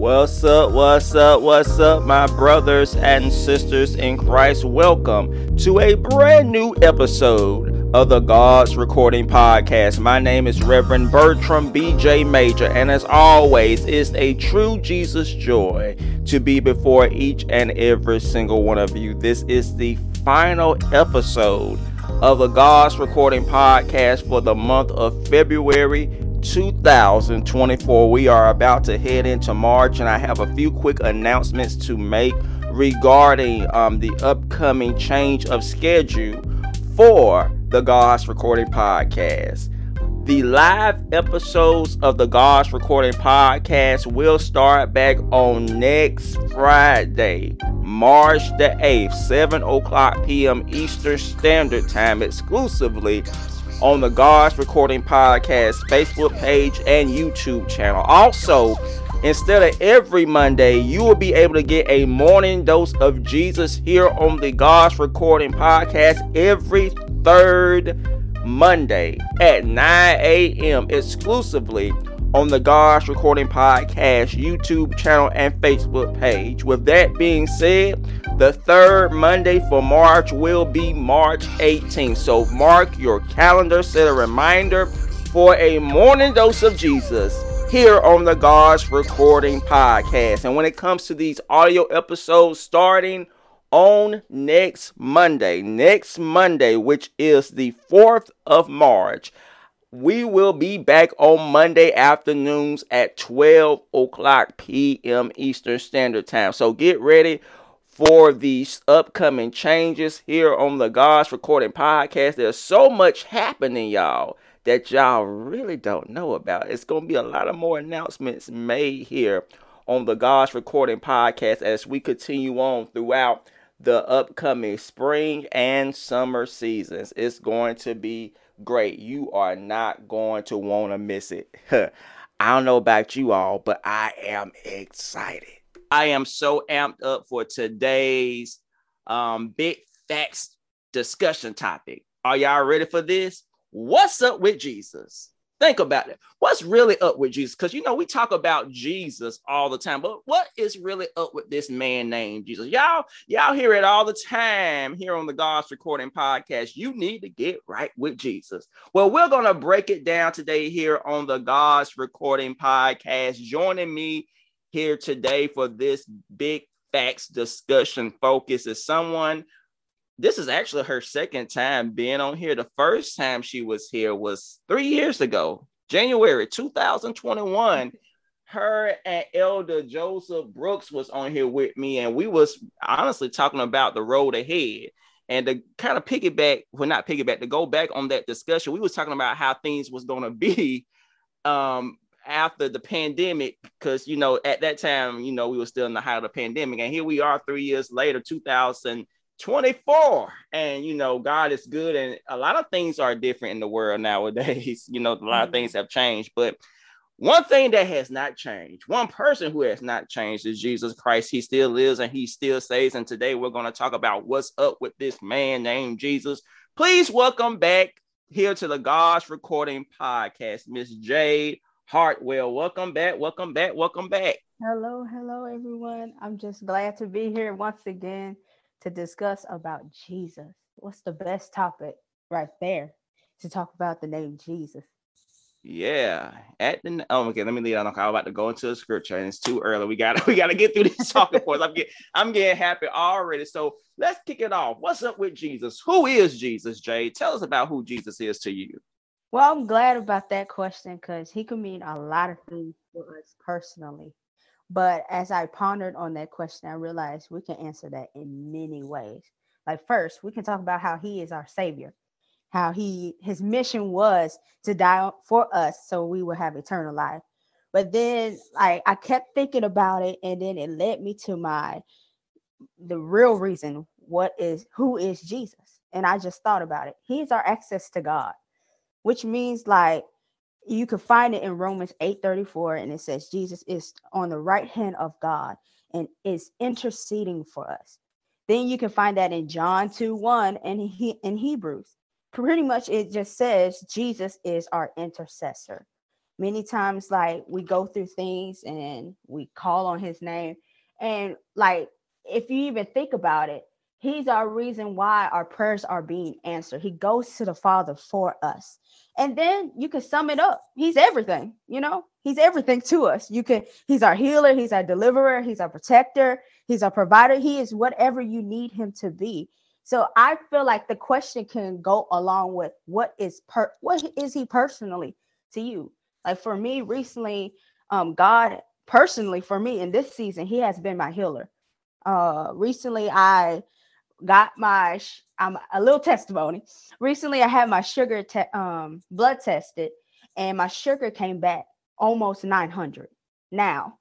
What's up, what's up, what's up, my brothers and sisters in Christ? Welcome to a brand new episode of the God's Recording Podcast. My name is Reverend Bertram Be'Jay Major, and as always, it's a true Jesus joy to be before each and every single one of you. This is the final episode of the God's Recording Podcast for the month of February 2024. We are about to head into March, and I have a few quick announcements to make regarding um, the upcoming change of schedule for the God's Recording Podcast. The live episodes of the God's Recording Podcast will start back on next Friday, March the 8th, 7 o'clock p.m. Eastern Standard Time, exclusively on the God's Recording Podcast Facebook page and YouTube channel. Also, instead of every Monday, you will be able to get a morning dose of Jesus here on the God's Recording Podcast every third Monday at 9 a.m. exclusively on the God's Recording Podcast YouTube channel and Facebook page. With that being said, the third Monday for March will be March 18th. So mark your calendar, set a reminder for a morning dose of Jesus here on the God's Recording Podcast. And when it comes to these audio episodes starting on next Monday, next Monday, which is the 4th of March, we will be back on Monday afternoons at 12 o'clock p.m. Eastern Standard Time. So get ready for these upcoming changes here on the God's Recording Podcast. There's so much happening, y'all, that y'all really don't know about. It's going to be a lot of more announcements made here on the God's Recording Podcast as we continue on throughout the upcoming spring and summer seasons. It's going to be great. You are not going to want to miss it. I don't know about you all, but I am excited. I am so amped up for today's um, big facts discussion topic. Are y'all ready for this? What's up with Jesus? Think about it. What's really up with Jesus? Because you know, we talk about Jesus all the time, but what is really up with this man named Jesus? Y'all, y'all hear it all the time here on the God's Recording Podcast. You need to get right with Jesus. Well, we're gonna break it down today here on the God's Recording Podcast. Joining me here today for this big facts discussion focus is someone this is actually her second time being on here. The first time she was here was three years ago, January 2021. Her and Elder Joseph Brooks was on here with me, and we was honestly talking about the road ahead. And to kind of piggyback, well, not piggyback, to go back on that discussion, we was talking about how things was going to be um, after the pandemic, because you know at that time, you know we were still in the height of the pandemic, and here we are three years later, 2000- 24 and you know god is good and a lot of things are different in the world nowadays. You know a lot mm-hmm. of things have changed but one thing that has not changed one person who has not changed is jesus christ. He still lives and he still saves and today we're going to talk about what's up with this man named jesus. Please welcome back here to the god's recording podcast miss jade hartwell. Welcome back welcome back welcome back. Hello hello everyone. I'm just glad to be here once again to discuss about Jesus. What's the best topic right there to talk about the name Jesus? Yeah, at the oh okay, let me lead on. Okay, I'm about to go into the scripture, and it's too early. We got we got to get through these talking points. I'm getting I'm getting happy already. So let's kick it off. What's up with Jesus? Who is Jesus, Jay? Tell us about who Jesus is to you. Well, I'm glad about that question because he can mean a lot of things for us personally. But as I pondered on that question, I realized we can answer that in many ways. Like first, we can talk about how he is our savior, how he his mission was to die for us so we would have eternal life. But then I, I kept thinking about it and then it led me to my the real reason what is who is Jesus? And I just thought about it. He's our access to God, which means like you can find it in Romans 8:34 and it says Jesus is on the right hand of God and is interceding for us. Then you can find that in John 2 1 and he in Hebrews. Pretty much it just says Jesus is our intercessor, many times like we go through things and we call on his name and like if you even think about it he's our reason why our prayers are being answered. He goes to the father for us. And then you can sum it up. He's everything you know? He's everything to us. You can he's our healer he's our deliverer he's our protector he's our provider. He is whatever you need him to be. So i feel like the question can go along with what is per what is he personally to you? Like for me recently, um, God personally for me in this season, He has been my healer. Uh, recently, I got my I'm a little testimony. Recently, I had my sugar te- um, blood tested, and my sugar came back almost 900. Now,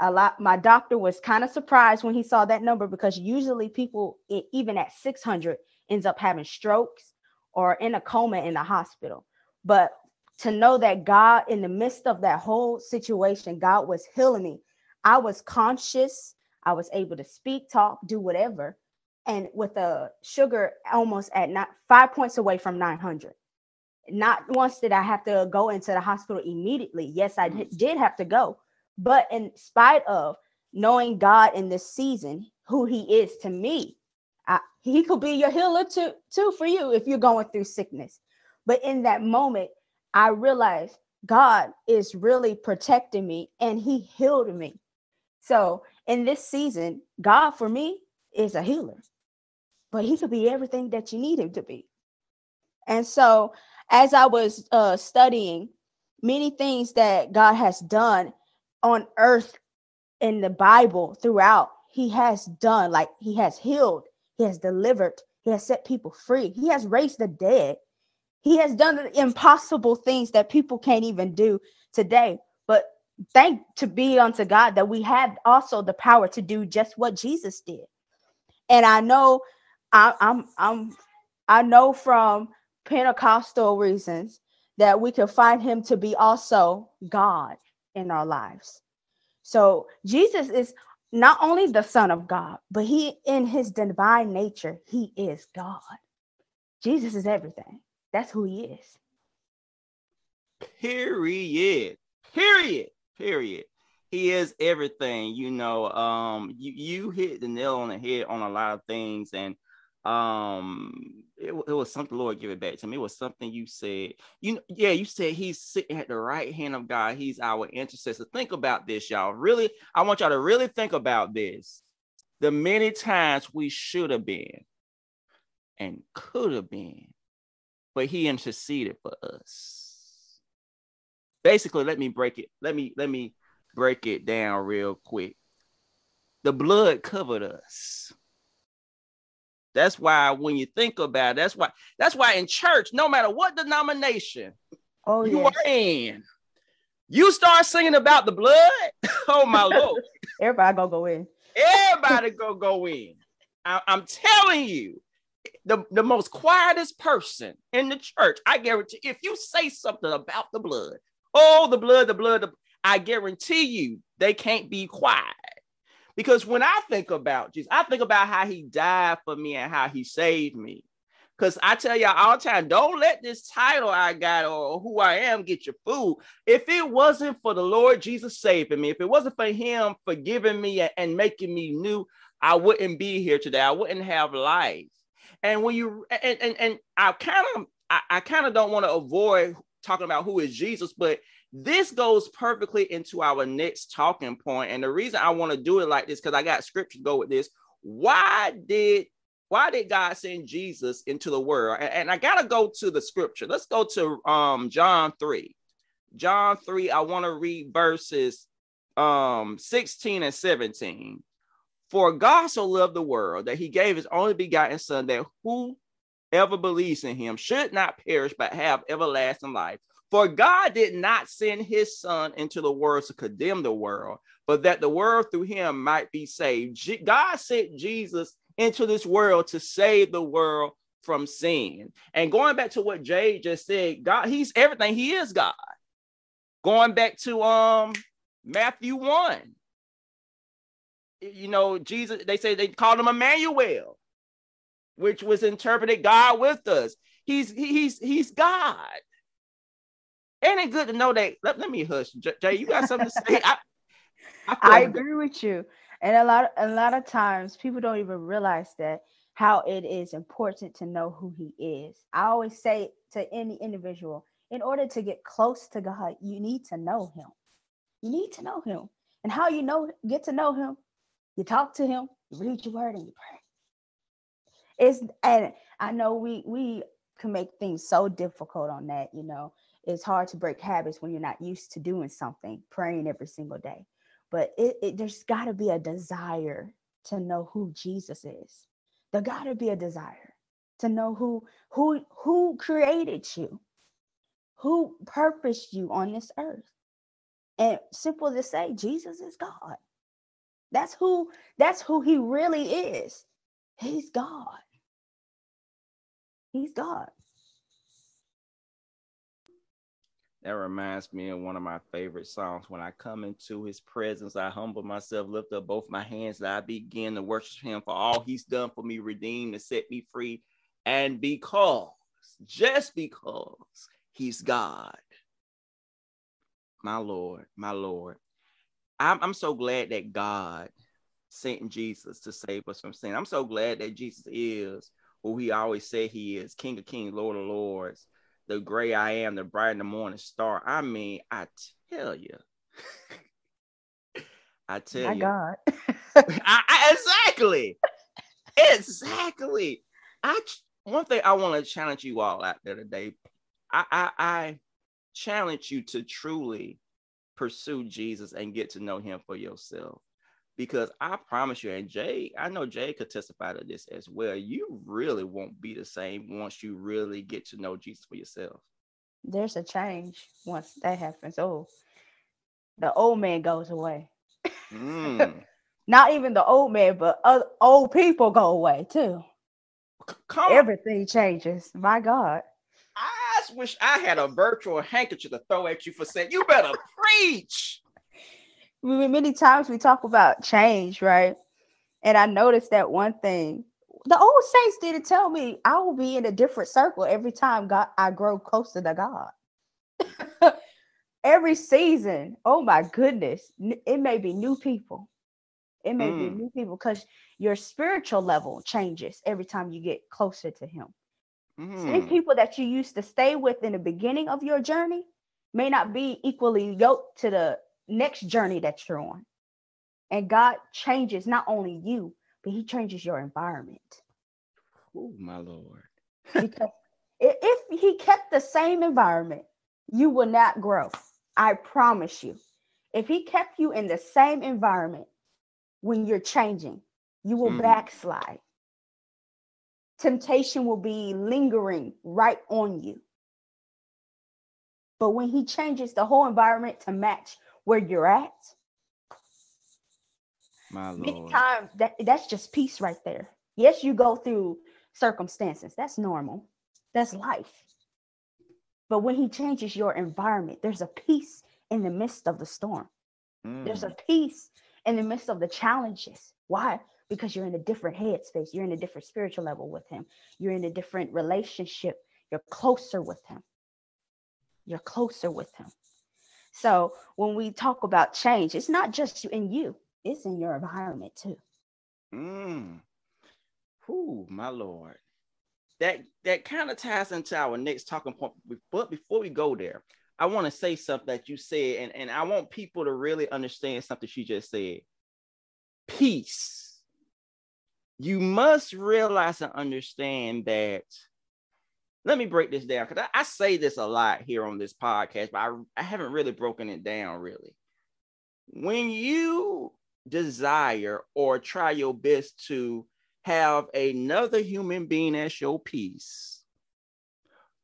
a lot. My doctor was kind of surprised when he saw that number because usually people, even at 600, ends up having strokes or in a coma in the hospital. But to know that God, in the midst of that whole situation, God was healing me. I was conscious. I was able to speak, talk, do whatever. And with a sugar almost at not five points away from 900. Not once did I have to go into the hospital immediately. Yes, I mm. did have to go. But in spite of knowing God in this season, who He is to me, I, He could be your healer too, too for you if you're going through sickness. But in that moment, I realized God is really protecting me and He healed me. So in this season, God for me is a healer, but He could be everything that you need Him to be. And so as I was uh, studying many things that God has done on earth in the Bible throughout, He has done, like He has healed, He has delivered, He has set people free, He has raised the dead. He has done the impossible things that people can't even do today. But thank to be unto God that we have also the power to do just what Jesus did. And I know I, I'm I'm I know from Pentecostal reasons that we can find him to be also God in our lives. So Jesus is not only the Son of God, but he in his divine nature, he is God. Jesus is everything. That's who he is. Period. Period. Period. He is everything. You know, um, you, you hit the nail on the head on a lot of things, and um it, it was something lord give it back to me it was something you said you yeah you said he's sitting at the right hand of god he's our intercessor think about this y'all really i want y'all to really think about this the many times we should have been and could have been but he interceded for us. Basically, let me break it. Let me let me break it down real quick. The blood covered us. That's why when you think about it, that's why that's why in church, no matter what denomination oh, you yes. are in, you start singing about the blood. oh my lord! Everybody go go in. Everybody go go in. I, I'm telling you, the, the most quietest person in the church, I guarantee if you say something about the blood, oh, the blood, the blood, the, I guarantee you they can't be quiet. Because when I think about Jesus, I think about how he died for me and how he saved me. Because I tell y'all all the time, don't let this title I got or who I am get your food. If it wasn't for the Lord Jesus saving me, if it wasn't for him forgiving me and making me new, I wouldn't be here today. I wouldn't have life. And when you and and, and I kind of I, I kind of don't want to avoid talking about who is Jesus, but this goes perfectly into our next talking. And the reason I want to do it like this, because I got scripture to go with this. Why did why did God send Jesus into the world? And, and I gotta go to the scripture. Let's go to um John 3. John 3, I want to read verses um 16 and 17. For God so loved the world that he gave his only begotten son that whoever believes in him should not perish but have everlasting life. For God did not send his son into the world to condemn the world, but that the world through him might be saved. God sent Jesus into this world to save the world from sin. And going back to what Jay just said, God, he's everything. He is God. Going back to um Matthew 1 you know, Jesus, they say they called him Emmanuel, which was interpreted God with us. He's he's he's God. Ain't it good to know that? Let, let me hush, Jay. You got something to say? I, I, I agree with you, and a lot a lot of times people don't even realize that how it is important to know who He is. I always say to any individual, in order to get close to God, you need to know Him. You need to know Him, and how you know get to know Him, you talk to Him, you read your Word, and you pray. It's and I know we we can make things so difficult on that, you know. It's hard to break habits when you're not used to doing something, praying every single day. But it, it there's got to be a desire to know who Jesus is. There got to be a desire to know who who who created you, who purposed you on this earth. And simple to say, Jesus is God. That's who that's who he really is. He's God. He's God. That reminds me of one of my favorite songs. When I come into his presence, I humble myself, lift up both my hands, and I begin to worship him for all he's done for me, redeemed and set me free. And because, just because he's God, my Lord, my Lord, I'm, I'm so glad that God sent Jesus to save us from sin. I'm so glad that Jesus is who he always said he is King of Kings, Lord of Lords, the gray I am, the bright in the morning star. I mean, I tell you. I tell My you. God. I, I, exactly. exactly. I one thing I want to challenge you all out there today. I, I I challenge you to truly pursue Jesus and get to know him for yourself because I promise you, and Jay, I know Jay could testify to this as well. You really won't be the same once you really get to know Jesus for yourself. There's a change once that happens. Oh, the old man goes away. Mm. Not even the old man, but other, old people go away too. Come Everything on. changes. My God. I wish I had a virtual handkerchief to throw at you for saying you better preach many times we talk about change, right? And I noticed that one thing. The old saints didn't tell me I will be in a different circle every time God I grow closer to God. every season, oh my goodness, it may be new people. It may mm. be new people because your spiritual level changes every time you get closer to Him. Mm. Same people that you used to stay with in the beginning of your journey may not be equally yoked to the next journey that you're on. And God changes not only you, but He changes your environment. Oh, my Lord. because if He kept the same environment, you will not grow. I promise you. If He kept you in the same environment when you're changing, you will mm. backslide. Temptation will be lingering right on you. But when He changes the whole environment to match where you're at. My Lord. Many times that, that's just peace right there. Yes, you go through circumstances. That's normal. That's life. But when he changes your environment, there's a peace in the midst of the storm. Mm. There's a peace in the midst of the challenges. Why? Because you're in a different headspace. You're in a different spiritual level with him. You're in a different relationship. You're closer with him. You're closer with him. So when we talk about change, it's not just you in you, it's in your environment too. Mm. Whew, my Lord. That that kind of ties into our next talking point. But before we go there, I want to say something that you said, and, and I want people to really understand something she just said. Peace. You must realize and understand that let me break this down because I, I, say this a lot here on this podcast, but I, I haven't really broken it down really. When you desire or try your best to have another human being as your peace,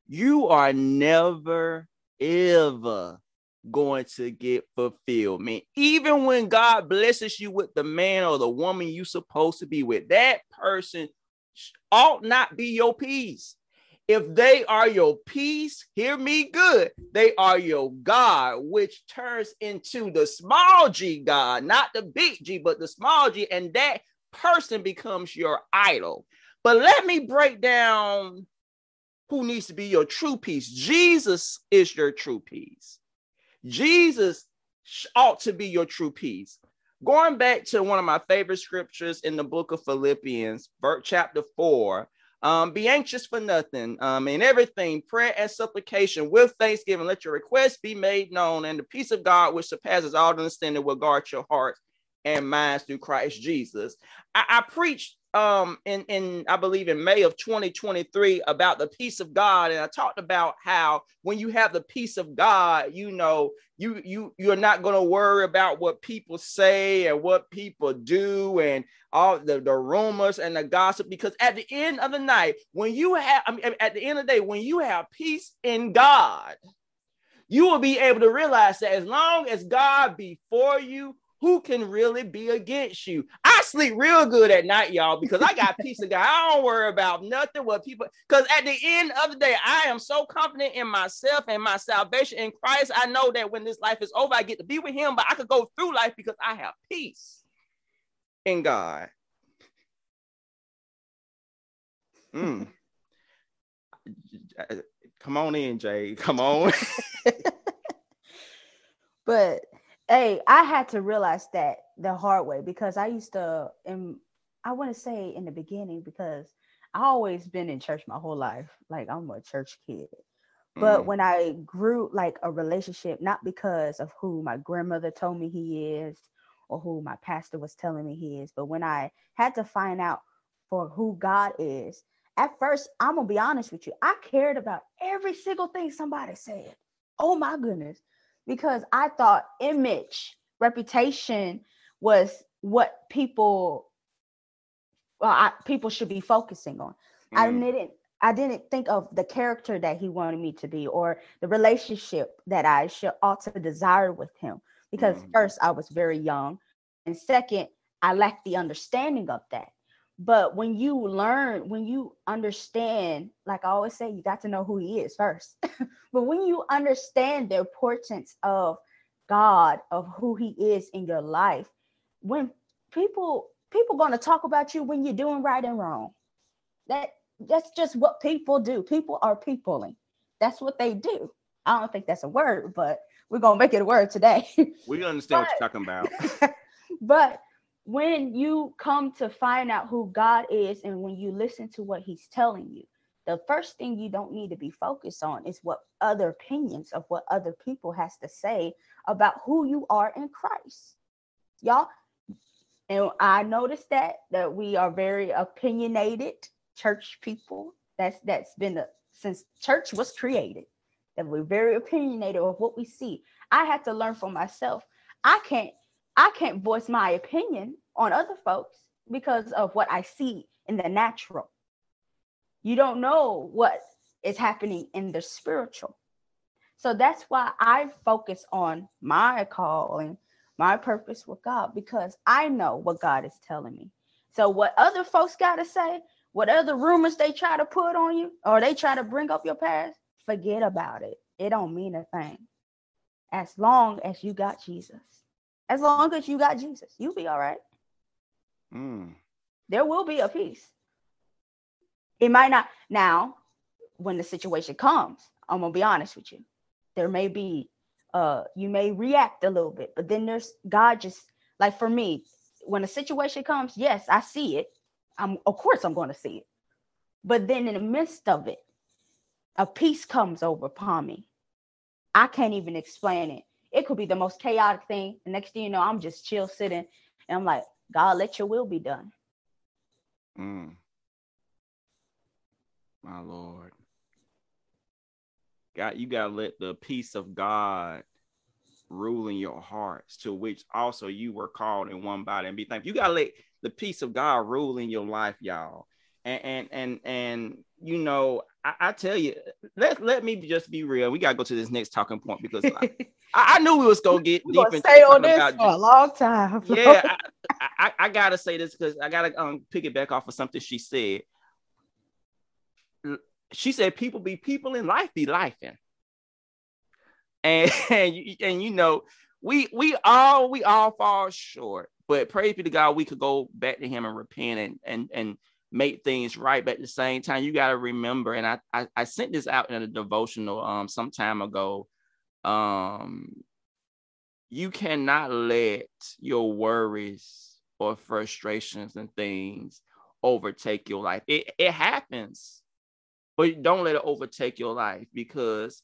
you are never ever going to get fulfillment. Even when God blesses you with the man or the woman you're supposed to be with, that person ought not be your peace. If they are your peace, hear me good. They are your God, which turns into the small g God, not the big G, but the small g, and that person becomes your idol. But let me break down who needs to be your true peace. Jesus is your true peace. Jesus ought to be your true peace. Going back to one of my favorite scriptures in the book of Philippians, verse chapter 4, um, be anxious for nothing. Um, in everything, prayer and supplication with thanksgiving, let your requests be made known, and the peace of God, which surpasses all understanding, will guard your hearts and minds through Christ Jesus. I, I preached um in in I believe in May of 2023 about the peace of God and I talked about how when you have the peace of God you know you you you're not going to worry about what people say and what people do and all the, the rumors and the gossip because at the end of the night when you have I mean, at the end of the day when you have peace in God you will be able to realize that as long as God be for you who can really be against you? I sleep real good at night, y'all, because I got peace of God. I don't worry about nothing what people, because at the end of the day, I am so confident in myself and my salvation in Christ. I know that when this life is over, I get to be with Him, but I could go through life because I have peace in God. Mm. Come on in, Jay. Come on. but hey, I had to realize that the hard way because I used to, and I want to say in the beginning because I always been in church my whole life. Like I'm a church kid. But mm. when I grew like a relationship, not because of who my grandmother told me he is or who my pastor was telling me he is, but when I had to find out for who God is, at first, I'm gonna be honest with you, I cared about every single thing somebody said. Oh my goodness because I thought image, reputation was what people well, I, people should be focusing on. Mm. I didn't I didn't think of the character that he wanted me to be or the relationship that I should ought to desire with him. Because mm. first I was very young, and second, I lacked the understanding of that. But when you learn, when you understand, like I always say, you got to know who he is first. but when you understand the importance of God, of who he is in your life, when people people going to talk about you when you're doing right and wrong. That that's just what people do. People are peopling. That's what they do. I don't think that's a word, but we're gonna make it a word today. We understand but, what you're talking about. but when you come to find out who God is and when you listen to what he's telling you, the first thing you don't need to be focused on is what other opinions of what other people has to say about who you are in Christ. Y'all, and I noticed that that we are very opinionated church people. That's that's been a, since church was created. That we're very opinionated of what we see. I had to learn for myself. I can't I can't voice my opinion on other folks because of what I see in the natural. You don't know what is happening in the spiritual. So that's why I focus on my calling, my purpose with God, because I know what God is telling me. So what other folks got to say, what other rumors they try to put on you, or they try to bring up your past, forget about it. It don't mean a thing. As long as you got Jesus. As long as you got Jesus, you'll be all right. Mm. There will be a peace. It might not now, when the situation comes, I'm gonna be honest with you. There may be uh you may react a little bit, but then there's God just like for me, when a situation comes, yes, I see it. I'm of course I'm gonna see it. But then in the midst of it, a peace comes over upon me. I can't even explain it. It could be the most chaotic thing. The next thing you know, I'm just chill sitting and I'm like, God, let your will be done. Mm. My Lord. God, you gotta let the peace of God rule in your hearts, to which also you were called in one body and be thankful. You gotta let the peace of God rule in your life, y'all. And and and and you know, I, I, tell you, let let me just be real. We gotta go to this next talking point because I, I, knew we was gonna get deep into stay on this for a long time. yeah, I, I, I, gotta say this because I gotta um pick it back off of something she said. She said, "People be people in life be life in," and and you, and you know we we all we all fall short. But praise be to God, we could go back to Him and repent and and and make things right. But at the same time, you got to remember, and I, I, I sent this out in a devotional um some time ago. Um, you cannot let your worries or frustrations and things overtake your life. It it happens, but don't let it overtake your life because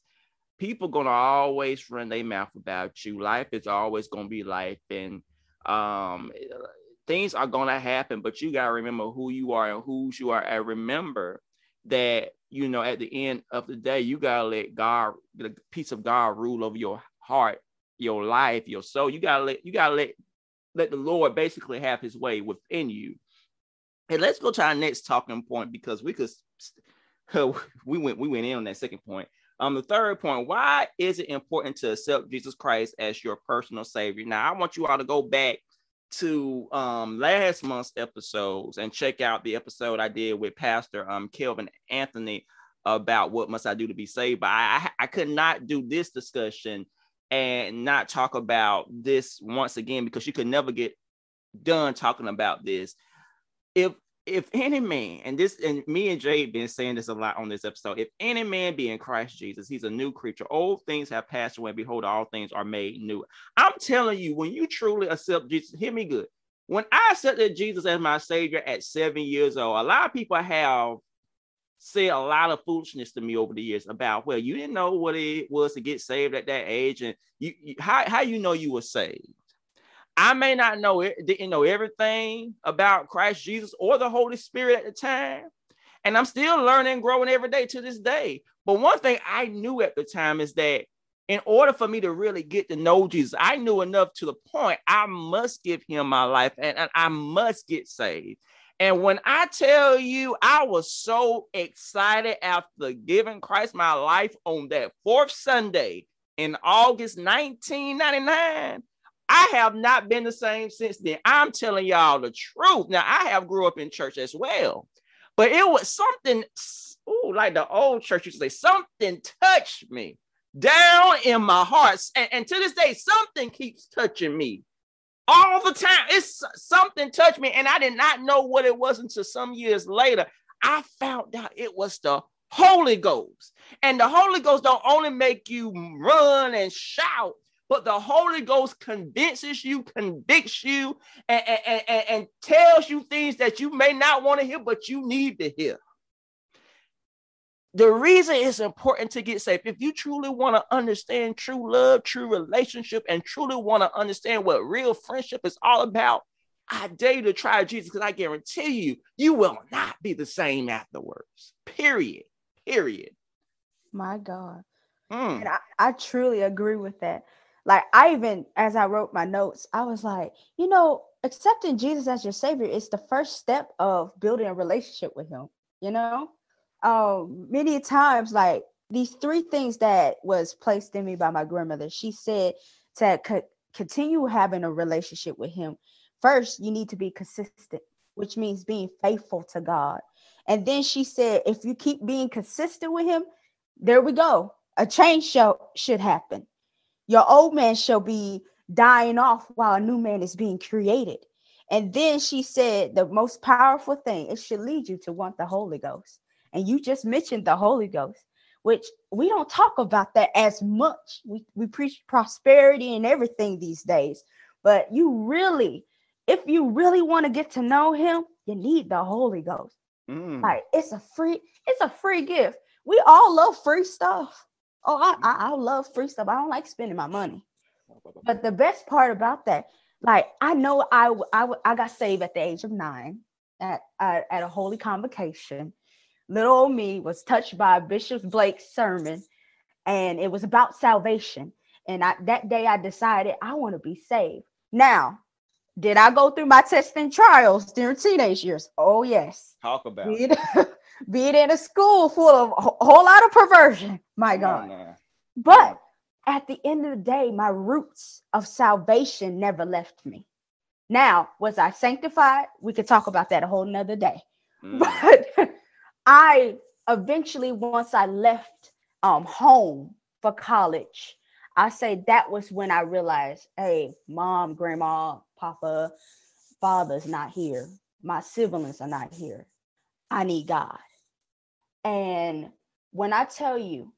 people gonna always run their mouth about you. Life is always gonna be life, and um things are gonna happen, but you gotta remember who you are and whose you are, and remember that you know at the end of the day, you gotta let God, the peace of God, rule over your heart, your life, your soul. You gotta let you gotta let let the Lord basically have His way within you. And let's go to our next talking point because we could we went we went in on that second point. Um, the third point, why is it important to accept Jesus Christ as your personal savior? Now, I want you all to go back to um last month's episodes and check out the episode I did with Pastor um Kelvin Anthony about what must I do to be saved. But I, I could not do this discussion and not talk about this once again because you could never get done talking about this. If if any man, and this and me and Jay been saying this a lot on this episode, if any man be in Christ Jesus, he's a new creature. Old things have passed away. Behold, all things are made new. I'm telling you, when you truly accept Jesus, hear me good. When I accepted Jesus as my savior at seven years old, a lot of people have said a lot of foolishness to me over the years about well, you didn't know what it was to get saved at that age, and you, you how how you know you were saved. I may not know it, didn't know everything about Christ Jesus or the Holy Spirit at the time. And I'm still learning, growing every day to this day. But one thing I knew at the time is that in order for me to really get to know Jesus, I knew enough to the point I must give him my life and, and I must get saved. And when I tell you, I was so excited after giving Christ my life on that fourth Sunday in August 1999 I have not been the same since then. I'm telling y'all the truth. Now, I have grew up in church as well, but it was something, ooh, like the old church used to say, something touched me down in my heart. And, and to this day, something keeps touching me all the time. It's something touched me, and I did not know what it was until some years later. I found out it was the Holy Ghost. And the Holy Ghost don't only make you run and shout, but the Holy Ghost convinces you, convicts you, and, and, and, and tells you things that you may not want to hear, but you need to hear. The reason it's important to get saved, if you truly want to understand true love, true relationship, and truly want to understand what real friendship is all about, I dare you to try Jesus because I guarantee you, you will not be the same afterwards. Period. Period. My God. Mm. And I, I truly agree with that like I even as I wrote my notes, I was like, you know, accepting Jesus as your savior is the first step of building a relationship with him, you know? Um many times like these three things that was placed in me by my grandmother. She said to co- continue having a relationship with him. First, you need to be consistent, which means being faithful to God. And then she said, if you keep being consistent with him, there we go. A change show should happen. Your old man shall be dying off while a new man is being created. And then she said, the most powerful thing, it should lead you to want the Holy Ghost. And you just mentioned the Holy Ghost, which we don't talk about that as much. We, we preach prosperity and everything these days. But you really, if you really want to get to know him, you need the Holy Ghost. Mm. Like it's a free, it's a free gift. We all love free stuff. Oh, I, I, I love free stuff. I don't like spending my money. But the best part about that, like I know I I, I got saved at the age of nine at uh, at a holy convocation. Little old me was touched by Bishop Blake's sermon, and it was about salvation. And I, that day I decided I want to be saved. Now, did I go through my testing trials during teenage years? Oh yes. Talk about it. be it in a school full of a whole lot of perversion, my God. but at the end of the day, my roots of salvation never left me. Now, was I sanctified? We could talk about that a whole nother day. Mm. But I eventually, once I left um, home for college, I say that was when I realized, hey, mom, grandma, papa, father's not here. My siblings are not here. I need God. And when I tell you,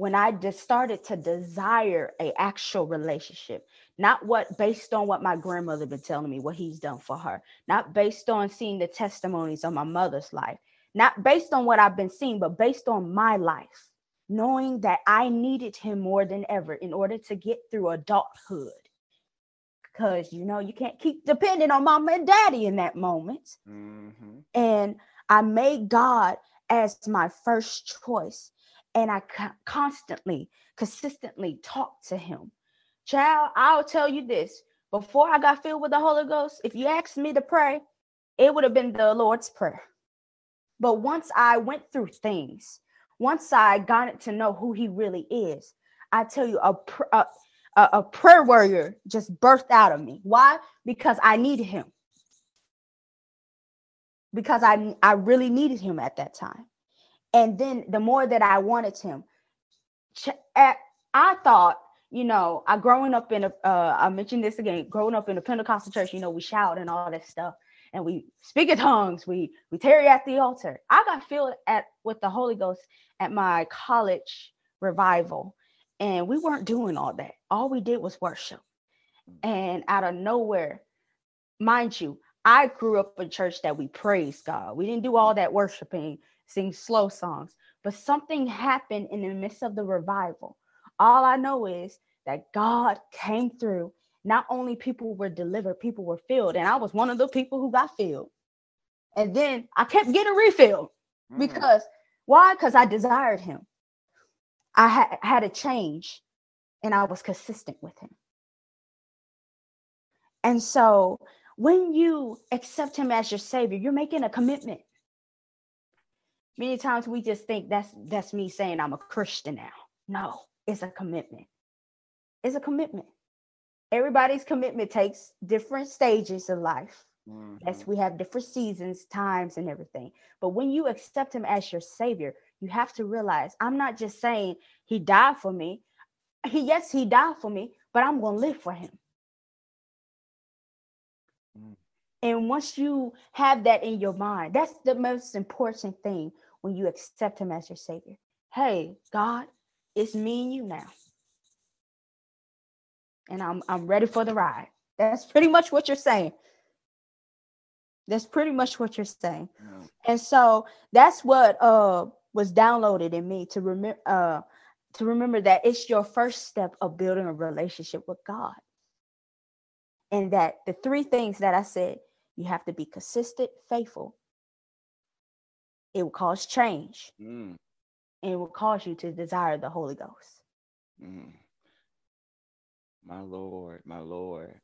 when I just started to desire a actual relationship, not what based on what my grandmother been telling me, what he's done for her, not based on seeing the testimonies of my mother's life, not based on what I've been seeing, but based on my life, knowing that I needed him more than ever in order to get through adulthood. Because you know, you can't keep depending on mama and daddy in that moment. Mm-hmm. And I made God as my first choice. And I constantly, consistently talked to him Child, I'll tell you this. Before I got filled with the Holy Ghost, if you asked me to pray, it would have been the Lord's Prayer. But once I went through things, once I got to know who He really is, I tell you, a, a, a prayer warrior just birthed out of me. Why? Because I needed Him. Because I, I really needed Him at that time. And then the more that I wanted Him, I thought you know, I growing up in a, uh, I mentioned this again, growing up in a Pentecostal church, you know, we shout and all that stuff, and we speak in tongues, we we tarry at the altar. I got filled at with the Holy Ghost at my college revival, and we weren't doing all that. All we did was worship, and out of nowhere, mind you, I grew up in church that we praised God. We didn't do all that worshiping, sing slow songs, but something happened in the midst of the revival all I know is that God came through. Not only people were delivered, people were filled. And I was one of the people who got filled. And then I kept getting refilled mm. because why? Because I desired him. I had, had a change and I was consistent with him. And so when you accept him as your savior, you're making a commitment. Many times we just think that's that's me saying I'm a Christian now. No it's a commitment. It's a commitment. Everybody's commitment takes different stages of life. Mm-hmm. Yes, we have different seasons, times, and everything. But when you accept him as your savior, you have to realize I'm not just saying he died for me. He yes, he died for me, but I'm gonna live for him. And once you have that in your mind, that's the most important thing when you accept him as your savior. Hey, God, it's me and you now. And I'm I'm ready for the ride. That's pretty much what you're saying. That's pretty much what you're saying. Yeah. And so that's what uh was downloaded in me to remember uh to remember that it's your first step of building a relationship with God. And that the three things that I said, you have to be consistent, faithful. It will cause change. Mm and it will cause you to desire the Holy Ghost. Mm. My Lord, my Lord.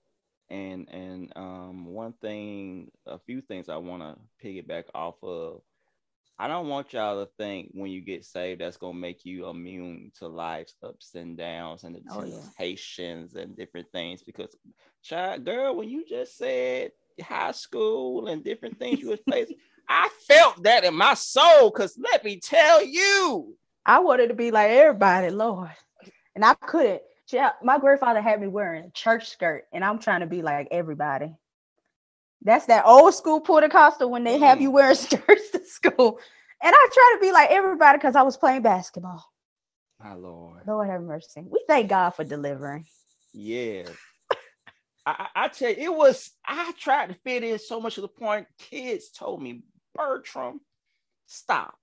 And and um one thing, a few things I want to piggyback off of. I don't want y'all to think when you get saved that's gonna make you immune to life's ups and downs and the oh, temptations yeah. and different things. Because, child, girl, when you just said high school and different things you was facing, I felt that in my soul because let me tell you. I wanted to be like everybody, Lord. And I couldn't. My grandfather had me wearing a church skirt, and I'm trying to be like everybody. That's that old school Pentecostal when they have you mm. wearing skirts to school. And I try to be like everybody because I was playing basketball. My Lord. Lord have mercy. We thank God for delivering. Yeah. I, I tell you, it was, I tried to fit in so much to the point kids told me, Bertram, stop.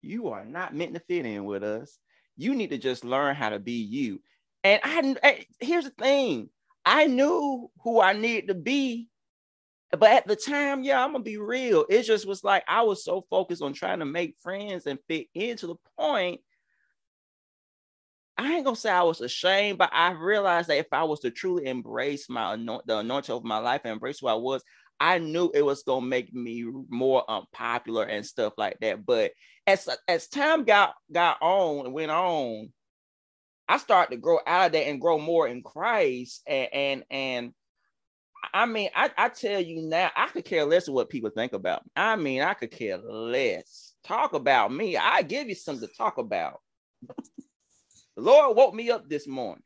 You are not meant to fit in with us. You need to just learn how to be you. And I, I here's the thing I knew who I needed to be, but at the time, yeah, I'm gonna be real. It just was like I was so focused on trying to make friends and fit into the point. I ain't gonna say I was ashamed, but I realized that if I was to truly embrace my the anointing of my life and embrace who I was, I knew it was gonna make me more unpopular and stuff like that. But as as time got got on and went on, I started to grow out of that and grow more in Christ. And and and I mean, I, I tell you now, I could care less what people think about me. I mean, I could care less. Talk about me. I give you something to talk about. The Lord woke me up this morning,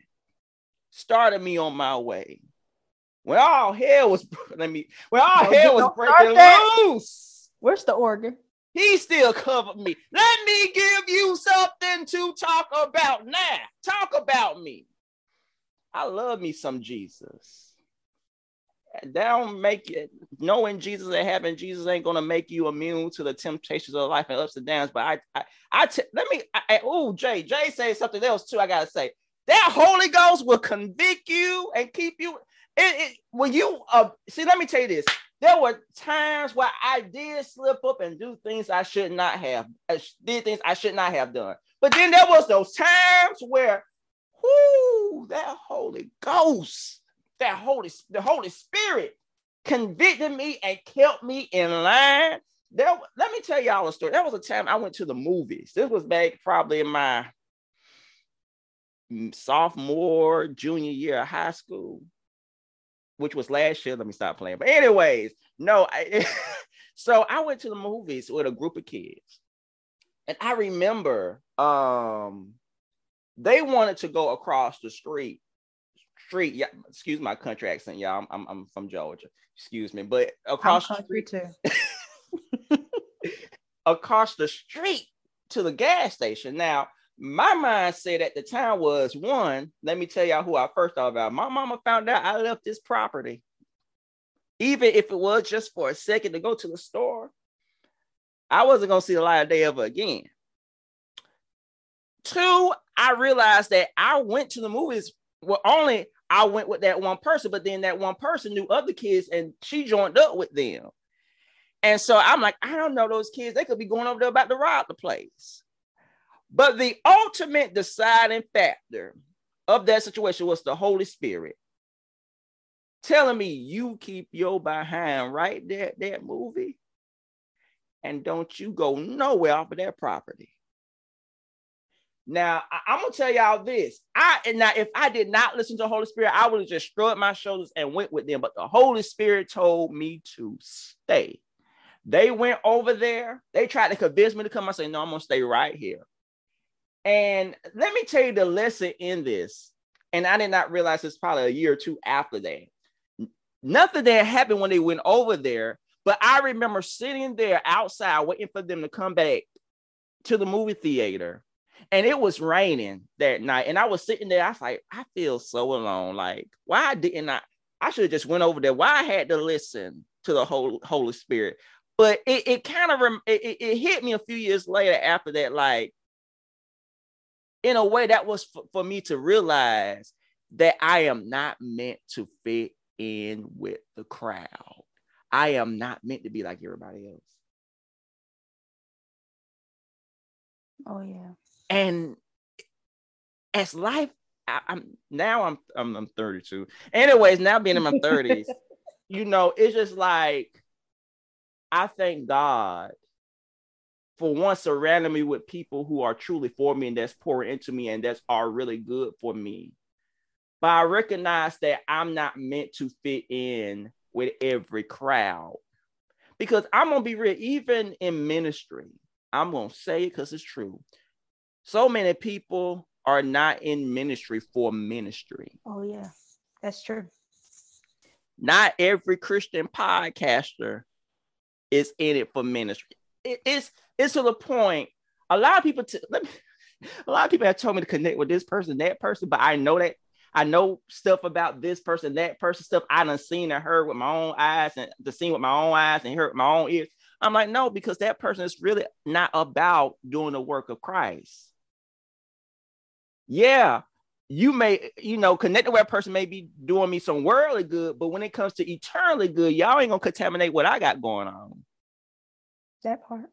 started me on my way. When all hell was let me when all hell was breaking loose. Where's the organ? He still covered me. Let me give you something to talk about now. Talk about me. I love me some Jesus. That don't make it knowing Jesus and having Jesus ain't gonna make you immune to the temptations of life and ups and downs. But I, I, I t- let me. oh, Jay, Jay say something else too. I gotta say that Holy Ghost will convict you and keep you. It, it, when you uh, see, let me tell you this. There were times where I did slip up and do things I should not have, I did things I should not have done. But then there was those times where, whoo, that Holy Ghost, that Holy, the Holy Spirit convicted me and kept me in line. There, let me tell y'all a story. There was a time I went to the movies. This was back probably in my sophomore, junior year of high school, which was last year. Let me stop playing. But anyways, no. I, so I went to the movies with a group of kids, and I remember um they wanted to go across the street. Street, yeah, excuse my country accent, y'all. I'm, I'm, I'm from Georgia. Excuse me, but across I'm country too. across the street to the gas station. Now, my mindset at the time was one, let me tell y'all who I first thought about. My mama found out I left this property. Even if it was just for a second to go to the store, I wasn't gonna see the light of day ever again. Two, I realized that I went to the movies. Well, only I went with that one person, but then that one person knew other kids and she joined up with them. And so I'm like, I don't know those kids. They could be going over there about to rob the place. But the ultimate deciding factor of that situation was the Holy Spirit telling me, you keep your behind right there at that movie and don't you go nowhere off of that property. Now I, am gonna tell y'all this. I and now if I did not listen to the Holy Spirit, I would have just shrugged my shoulders and went with them. But the Holy Spirit told me to stay. They went over there. They tried to convince me to come. I said, no, I'm gonna stay right here. And let me tell you the lesson in this. And I did not realize this probably a year or two after that. Nothing that happened when they went over there, but I remember sitting there outside waiting for them to come back to the movie theater. And it was raining that night. And I was sitting there. I was like, I feel so alone. Like, why didn't I? I should have just went over there. Why I had to listen to the Holy, Holy Spirit. But it, it kind of it, it hit me a few years later after that, like, in a way that was f- for me to realize that I am not meant to fit in with the crowd. I am not meant to be like everybody else. Oh yeah. And as life, I, am now I'm, I'm I'm 32. Anyways, now being in my 30s, you know, it's just like I thank God for once surrounding me with people who are truly for me and that's pouring into me and that's are really good for me. But I recognize that I'm not meant to fit in with every crowd because I'm gonna be real, even in ministry, I'm gonna say it because it's true. So many people are not in ministry for ministry. Oh, yeah, that's true. Not every Christian podcaster is in it for ministry. It, it's it's to the point. A lot of people, t- me, a lot of people have told me to connect with this person, that person, but I know that I know stuff about this person, that person, stuff I done seen and heard with my own eyes and the seen with my own eyes and heard with my own ears. I'm like, no, because that person is really not about doing the work of Christ. Yeah, you may, you know, connecting with a person may be doing me some worldly good, but when it comes to eternally good, y'all ain't gonna contaminate what I got going on. That part.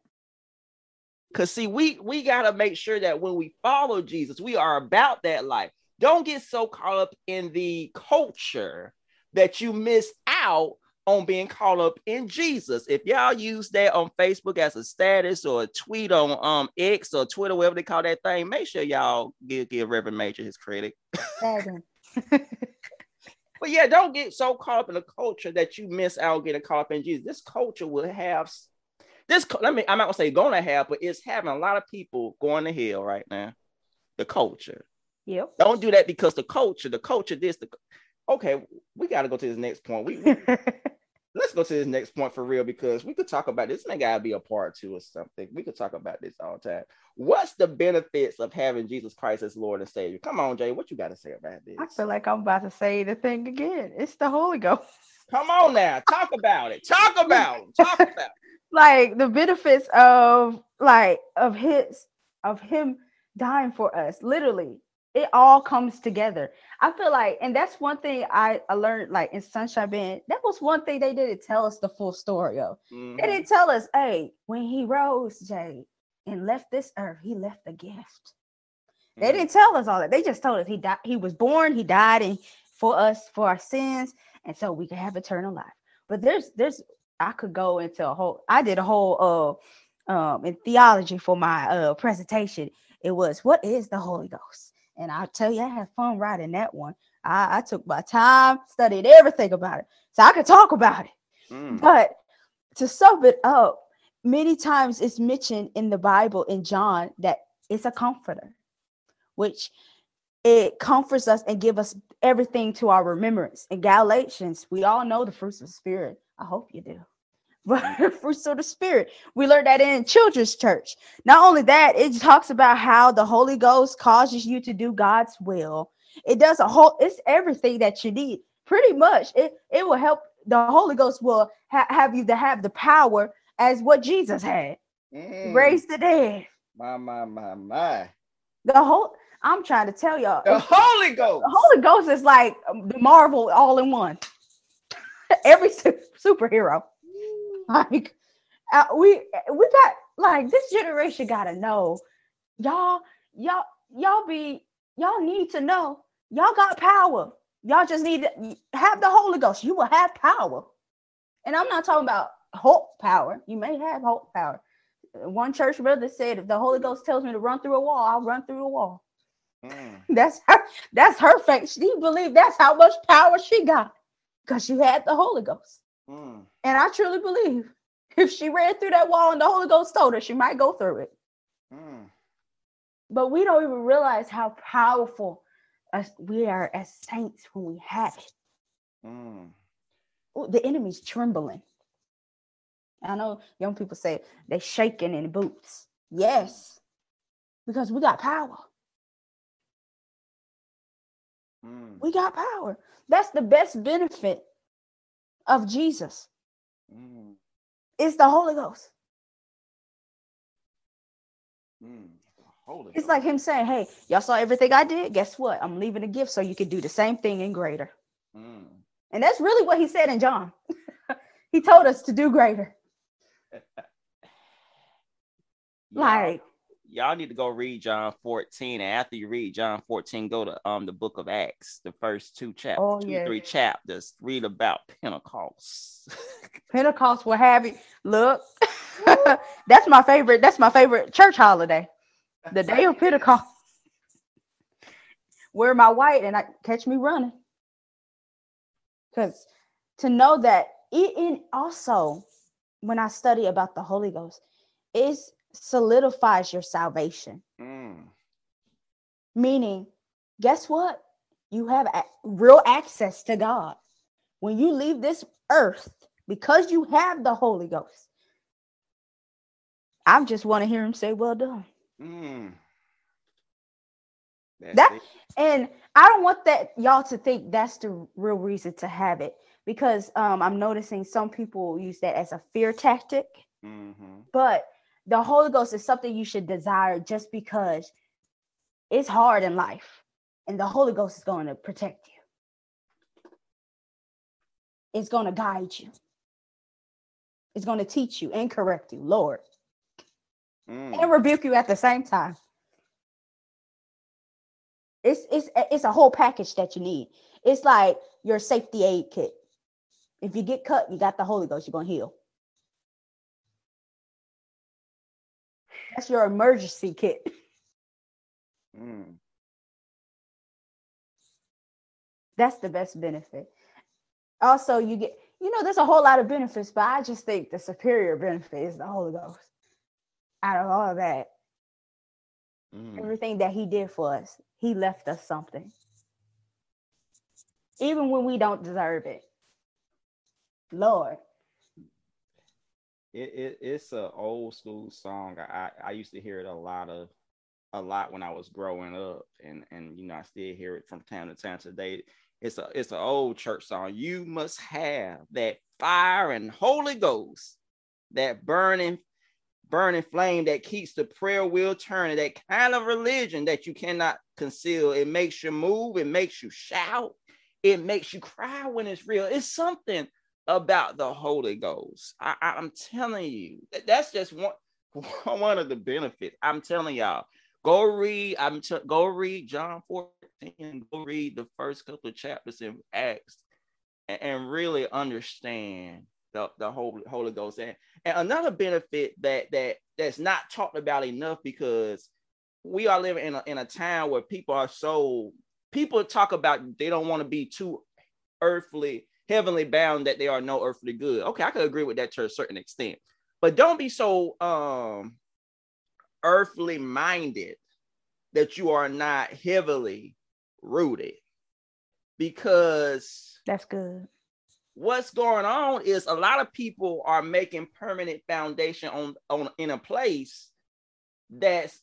Cause see, we we gotta make sure that when we follow Jesus, we are about that life. Don't get so caught up in the culture that you miss out on being caught up in Jesus. If y'all use that on Facebook as a status or a tweet on um X or Twitter, whatever they call that thing, make sure y'all give, give Reverend Major his credit. but yeah, don't get so caught up in the culture that you miss out getting caught up in Jesus. This culture will have this let me I'm not gonna say gonna have, but it's having a lot of people going to hell right now. The culture. Yep. Don't do that because the culture, the culture, this, the okay, we got to go to this next point. We, we let let's go to this next point for real because we could talk about this. May gotta be a part two or something. We could talk about this all the time. What's the benefits of having Jesus Christ as Lord and Savior? Come on, Jay. What you got to say about this? I feel like I'm about to say the thing again. It's the Holy Ghost. Come on now, talk about it. Talk about it. Talk about it. like the benefits of like of his of him dying for us. Literally, it all comes together. I feel like, and that's one thing I, I learned like in Sunshine Band. That was one thing they didn't tell us the full story of. Mhm. They didn't tell us, hey, when he rose, Jay, and left this earth, he left a gift. They Mhm. didn't tell us all that. They just told us he died, he was born, he died and for us, for our sins, and so we can have eternal life. But there's there's I could go into a whole I did a whole uh um in theology for my uh presentation. It was what is the Holy Ghost? And I'll tell you, I had fun writing that one. I, I took my time, studied everything about it. So I could talk about it. Mm. But to sum it up, many times it's mentioned in the Bible in John that it's a comforter, which it comforts us and give us everything to our remembrance. In Galatians, we all know the fruits of the spirit. I hope you do. But fruits of the spirit, we learned that in children's church. Not only that, it talks about how the Holy Ghost causes you to do God's will. It does a whole, it's everything that you need. Pretty much, it, it will help. The Holy Ghost will ha- have you to have the power as what Jesus had. Mm. Raise the dead. My, my, my, my. The whole, I'm trying to tell y'all, The Holy Ghost. the Holy Ghost is like the Marvel all in one. Every su- superhero. Like uh, we we got like this generation gotta know. Y'all, y'all, y'all be y'all need to know. Y'all got power. Y'all just need to have the Holy Ghost. You will have power. And I'm not talking about hope power. You may have hope power. One church brother said, if the Holy Ghost tells me to run through a wall, I'll run through a wall. Mm. That's her, that's her faith. She believed that's how much power she got because she had the Holy Ghost. Mm. And I truly believe if she ran through that wall and the Holy Ghost told her, she might go through it. Mm. But we don't even realize how powerful us we are as saints when we have it. Mm. Ooh, the enemy's trembling. I know young people say they're shaking in boots. Yes, because we got power. Mm. We got power. That's the best benefit of Jesus. Mm. It's the Holy Ghost. Mm. Holy It's Ghost. like him saying, Hey, y'all saw everything I did. Guess what? I'm leaving a gift so you can do the same thing and greater. Mm. And that's really what he said in John. he told us to do greater. Y'all- Like, y'all need to go read John 14. And after you read John 14, go to um the book of Acts, the first two chapters, Oh, two, yes. three chapters. Read about Pentecost. Pentecost will have you. Look, that's my favorite. That's my favorite church holiday. The day of Pentecost. Wear my white and I catch me running. Because to know that it in also when I study about the Holy Ghost, it solidifies your salvation. Mm. Meaning, guess what? You have a- real access to God. When you leave this earth, because you have the Holy Ghost, I just want to hear him say, Well done. Mm. That- it. And I don't want that y'all to think that's the real reason to have it because um, I'm noticing some people use that as a fear tactic. Mhm. But the Holy Ghost is something you should desire just because it's hard in life, and the Holy Ghost is going to protect you. It's going to guide you. It's going to teach you and correct you, Lord, Mm. and rebuke you at the same time. It's it's it's a whole package that you need. It's like your safety aid kit. If you get cut, you got the Holy Ghost. You're gonna heal. That's your emergency kit. Mm. That's the best benefit. Also, you get, you know, there's a whole lot of benefits, but I just think the superior benefit is the Holy Ghost. Out of all of that, Mm. everything that He did for us, He left us something. Even when we don't deserve it. Lord, it, it it's an old school song. I I used to hear it a lot of a lot when I was growing up, and and you know I still hear it from time to time today. It's a it's an old church song. You must have that fire and Holy Ghost, that burning burning flame that keeps the prayer wheel turning. That kind of religion that you cannot conceal. It makes you move. It makes you shout. It makes you cry when it's real. It's something about the Holy Ghost. I, am telling you, that's just one one of the benefits. I'm telling y'all, go read. I'm t- go read John 14. Go read the first couple of chapters in Acts, and, and really understand the, the Holy Holy Ghost. And, and another benefit that that that's not talked about enough because we are living in a, in a time where people are so people talk about they don't want to be too earthly heavenly bound that they are no earthly good. Okay, I could agree with that to a certain extent, but don't be so um earthly minded that you are not heavily rooted because that's good. What's going on is a lot of people are making permanent foundation on on in a place that's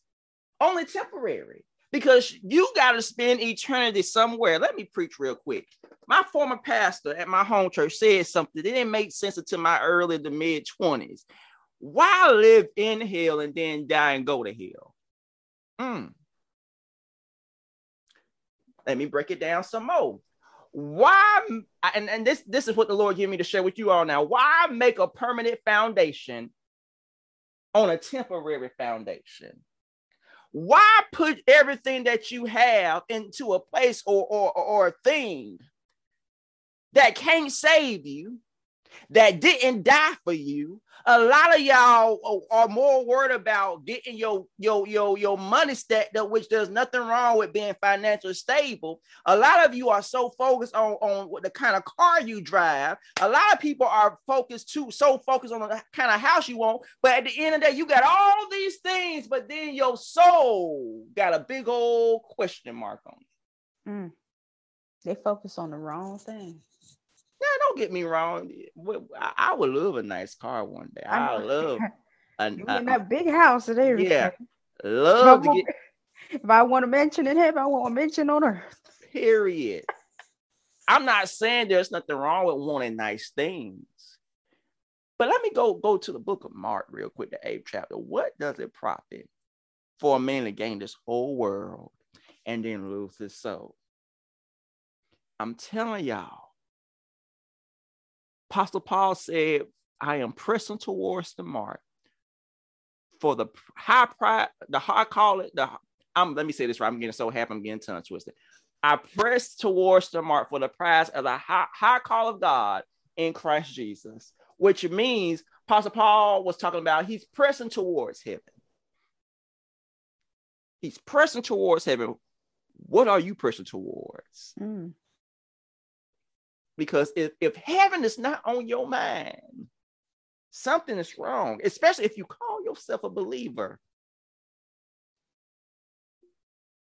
only temporary because you got to spend eternity somewhere. Let me preach real quick. My former pastor at my home church said something that didn't make sense until my early to mid 20s. Why live in hell and then die and go to hell? Hmm. Let me break it down some more. Why and, and this this is what the Lord gave me to share with you all now. Why make a permanent foundation on a temporary foundation? Why put everything that you have into a place or, or, or a thing that can't save you, that didn't die for you, a lot of y'all are more worried about getting your your your your money stacked up, which there's nothing wrong with being financially stable. A lot of you are so focused on on the kind of car you drive. A lot of people are focused too, so focused on the kind of house you want. But at the end of the day, you got all these things, but then your soul got a big old question mark on it. Mm. They focus on the wrong thing. Yeah, don't get me wrong. I would love a nice car one day. I, love a, big house and everything. Yeah, love if to get. If I want to mention in heaven, I want to mention on earth. Period. I'm not saying there's nothing wrong with wanting nice things, but let me go go to the book of Mark real quick, the eighth chapter. What does it profit for a man to gain this whole world and then lose his soul? I'm telling y'all Apostle Paul said, I am pressing towards the mark for the high pride, the high call it, the I'm let me say this right. I'm getting so happy, I'm getting tongue twisted. I press towards the mark for the prize of the high, high call of God in Christ Jesus, which means Apostle Paul was talking about he's pressing towards heaven. He's pressing towards heaven. What are you pressing towards? Mm. Because if, if heaven is not on your mind, something is wrong, especially if you call yourself a believer.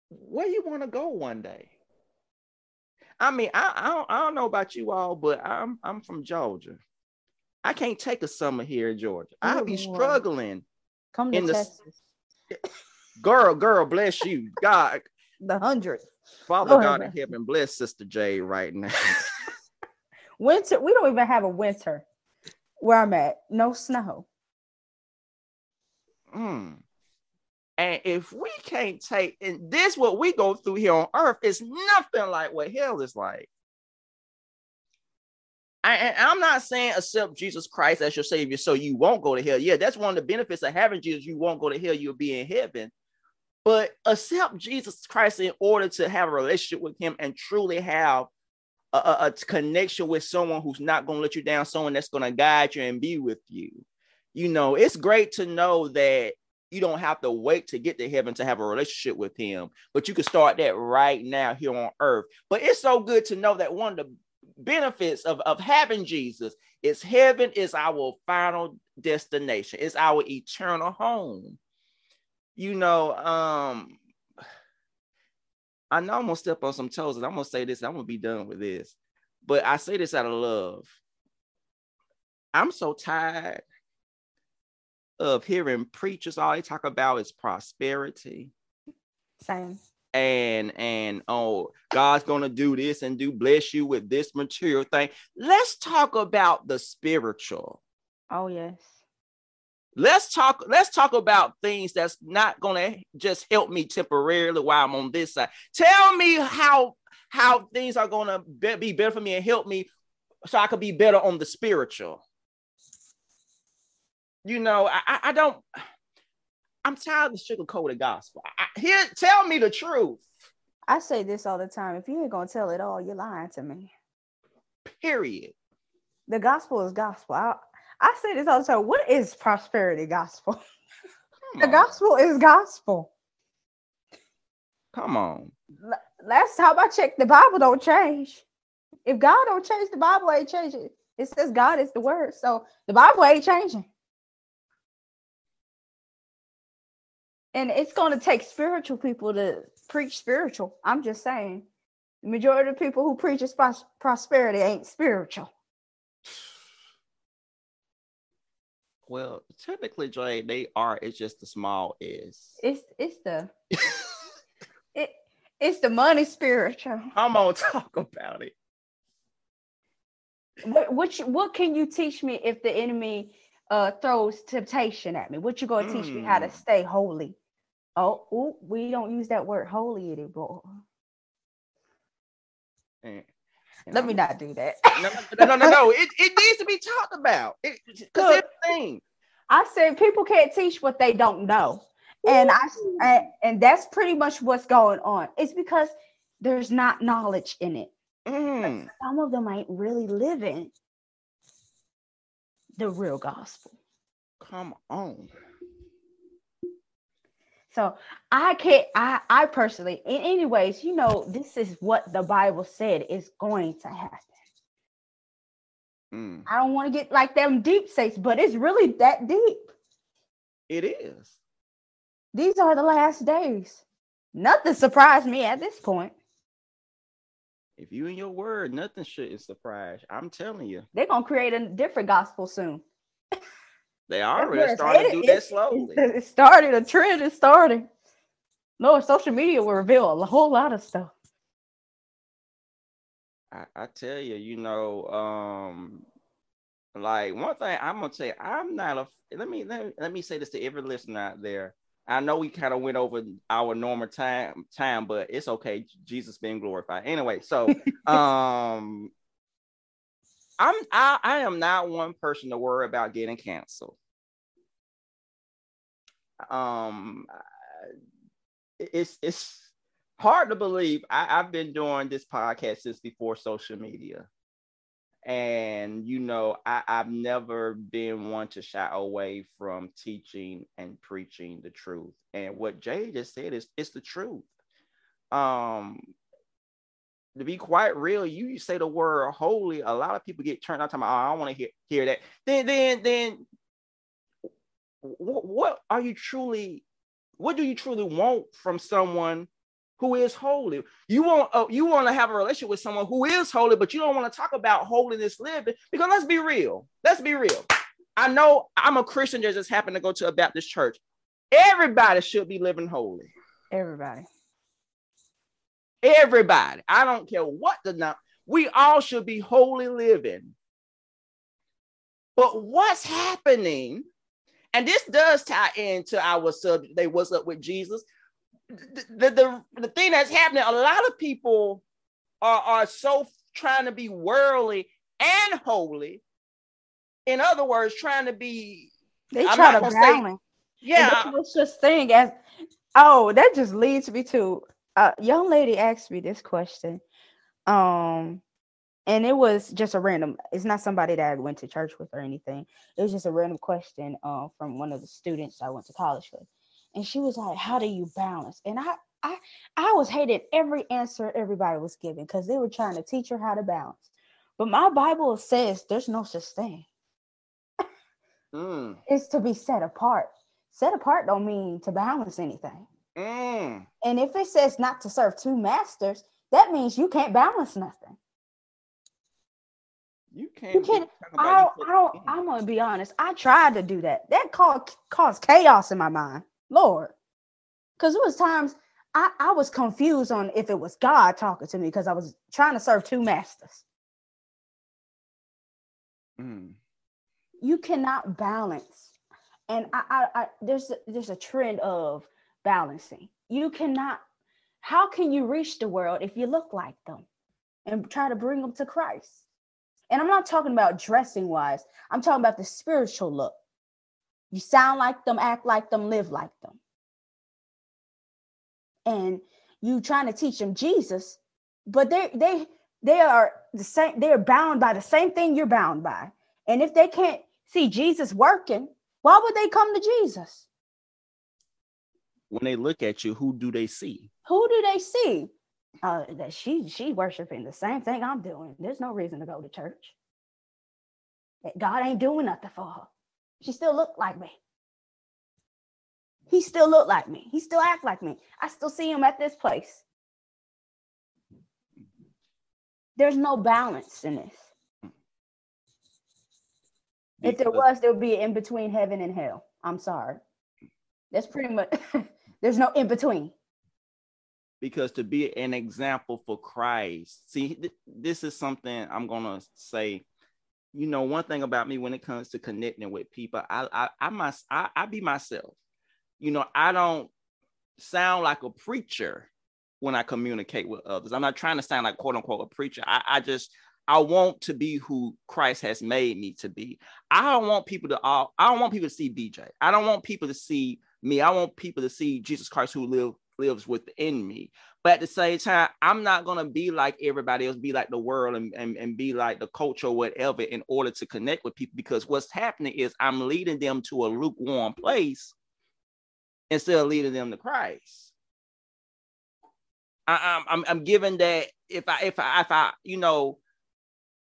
Where you want to go one day? I mean, I, I, don't, I don't know about you all, but I'm I'm from Georgia. I can't take a summer here in Georgia. I'll be struggling. Come to in Texas. The, girl, girl, bless you. God. The hundred. Father God in heaven, bless Sister J right now. Winter, we don't even have a winter where I'm at. No snow. Hmm. And if we can't take, and this what we go through here on earth is nothing like what hell is like. I, I'm not saying accept Jesus Christ as your savior so you won't go to hell. Yeah, that's one of the benefits of having Jesus. You won't go to hell, you'll be in heaven. But accept Jesus Christ in order to have a relationship with him and truly have a, a, connection with someone who's not going to let you down, someone that's going to guide you and be with you. You know, it's great to know that you don't have to wait to get to heaven to have a relationship with him, but you can start that right now here on earth. But it's so good to know that one of the benefits of, of having Jesus is heaven is our final destination, it's our eternal home. You know, um, I know I'm gonna step on some toes, and I'm gonna say this. I'm gonna be done with this, but I say this out of love. I'm so tired of hearing preachers all they talk about is prosperity. Same. And and oh, God's gonna do this and do bless you with this material thing. Let's talk about the spiritual. Oh yes. Let's talk. Let's talk about things that's not gonna just help me temporarily while I'm on this side. Tell me how how things are gonna be better for me and help me so I could be better on the spiritual. You know, I, I don't. I'm tired of the sugar-coated gospel. I, here, tell me the truth. I say this all the time. If you ain't gonna tell it all, you're lying to me. Period. The gospel is gospel. I, I say this all the time. What is prosperity gospel? the gospel is gospel. Come on. Last time I checked, the Bible don't change. If God don't change, the Bible ain't changing. It says God is the word. So the Bible ain't changing. And it's going to take spiritual people to preach spiritual. I'm just saying. The majority of people who preach prosperity ain't spiritual. Well, typically, Jay, they are. It's just the small is. It's it's the it it's the money spiritual. I'm gonna talk about it. What what you, what can you teach me if the enemy uh throws temptation at me? What you gonna mm. teach me how to hmm. stay holy? Oh, ooh, we don't use that word holy anymore. Eh, Let me not do that. no, no, no, no. It, it needs to be talked about. Because it's thing. I said people can't teach what they don't know. And I and, and that's pretty much what's going on. It's because there's not knowledge in it. Mm. Some of them ain't really living the real gospel. Come on. So I can't, I, I personally, in anyways, you know, this is what the Bible said is going to happen. Mm. I don't want to get like them deep sakes, but it's really that deep. It is. These are the last days. Nothing surprised me at this point. If you in your word, nothing shouldn't surprise. I'm telling you. They're gonna create a different gospel soon. They already starting to do that slowly. It started, a trend is starting. No, social media will reveal a whole lot of stuff. I, I tell you, you know, um, like one thing I'm gonna say, I'm not a let me let me, let me say this to every listener out there. I know we kind of went over our normal time time, but it's okay. Jesus being glorified. Anyway, so um I'm I, I am not one person to worry about getting canceled um it's it's hard to believe I, i've been doing this podcast since before social media. And you know I, i've never been one to shy away from teaching and preaching the truth. And what jay just said is it's the truth. Um to be quite real, you say the word holy, a lot of people get turned out talking about, oh, I want to hear, hear that. Then then then what, what are you truly what do you truly want from someone who is holy? You want uh, you want to have a relationship with someone who is holy but you don't want to talk about holiness living because let's be real let's be real. I know i'm a christian that just happened to go to a baptist church. Everybody should be living holy. Everybody. Everybody. I don't care what the number we all should be holy living. But what's happening and this does tie into our subject They What's Up with Jesus? The, the, the, the thing that's happening, a lot of people are, are so trying to be worldly and holy. In other words, trying to be. They I'm try to balance. yeah. What's just thing as oh, that just leads me to a young lady asked me this question. Um, and it was just a random it's not somebody that i went to church with or anything. It was just a random question uh, from one of the students i went to college with. And she was like how do you balance? And i i i was hating every answer everybody was giving because they were trying to teach her how to balance. But my bible says there's no such thing. Mm. it's to be set apart. Set apart don't mean to balance anything. Mm. and if it says not to serve two masters that means you can't balance nothing You can't. You can't. I don't, I don't. I'm gonna be honest. I tried to do that. That caused caused chaos in my mind, Lord. Because it was times I I was confused on if it was God talking to me because I was trying to serve two masters. Mm. You cannot balance, and I, I, I there's there's a trend of balancing. You cannot. How can you reach the world if you look like them, and try to bring them to Christ? And I'm not talking about dressing wise, I'm talking about the spiritual look. You sound like them, act like them, live like them. And you trying to teach them Jesus, but they they they are the same, they are bound by the same thing you're bound by. And if they can't see Jesus working, why would they come to Jesus? When they look at you, who do they see? Who do they see? Uh, that she she worshiping the same thing I'm doing. There's no reason to go to church. God ain't doing nothing for her. She still look like me. He still look like me. He still act like me. I still see him at this place. There's no balance in this. Because if there was, there would be in between heaven and hell. I'm sorry. That's pretty much. there's no in between because to be an example for Christ. See, th- this is something I'm gonna say. You know, one thing about me when it comes to connecting with people, I I I must I, I be myself. You know, I don't sound like a preacher when I communicate with others. I'm not trying to sound like quote unquote a preacher. I, I just I want to be who Christ has made me to be. I don't want people to all I don't want people to see Be'Jay. I don't want people to see me. I want people to see Jesus Christ who lived lives within me. But at the same time, I'm not gonna be like everybody else, be like the world and, and, and be like the culture or whatever in order to connect with people. Because what's happening is I'm leading them to a lukewarm place instead of leading them to Christ. I, I'm I'm giving that if I if I if I you know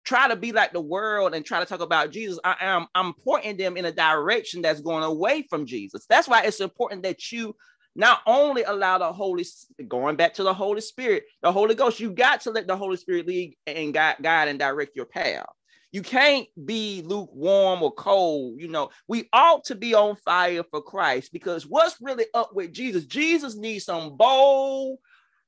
try to be like the world and try to talk about Jesus, I am I'm pointing them in a direction that's going away from Jesus. That's why it's important that you not only allow the Holy, going back to the Holy Spirit, the Holy Ghost, you got to let the Holy Spirit lead and guide, guide and direct your path. You can't be lukewarm or cold. You know, we ought to be on fire for Christ because what's really up with Jesus? Jesus needs some bold,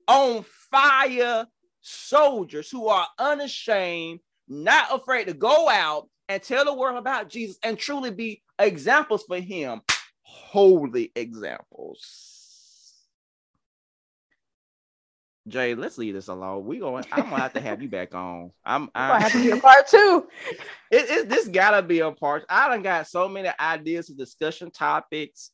on fire soldiers who are unashamed, not afraid to go out and tell the world about Jesus and truly be examples for him. Holy examples. Jay, let's leave this alone. We going. I'm gonna have to have you back on. I'm. I'm have to be a part two. It, it, this gotta be a part. I done got so many ideas of discussion topics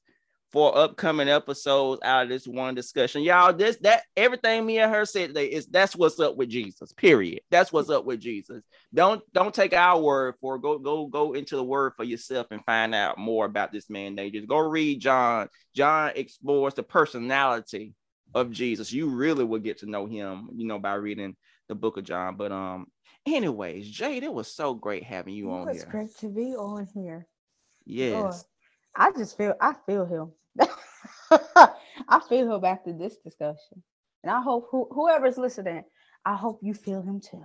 for upcoming episodes out of this one discussion. Y'all, this that everything me and her said today is that's what's up with Jesus. Period. That's what's up with Jesus. Don't don't take our word for it. go go go into the word for yourself and find out more about this man. They just go read John. John explores the personality of Jesus. You really will get to know him, you know, by reading the book of John. But um, anyways, Jade, it was so great having you it on here. It's great to be on here. Yes. Lord, I just feel I feel him. I feel him after this discussion. And I hope who, whoever's listening, I hope you feel him too.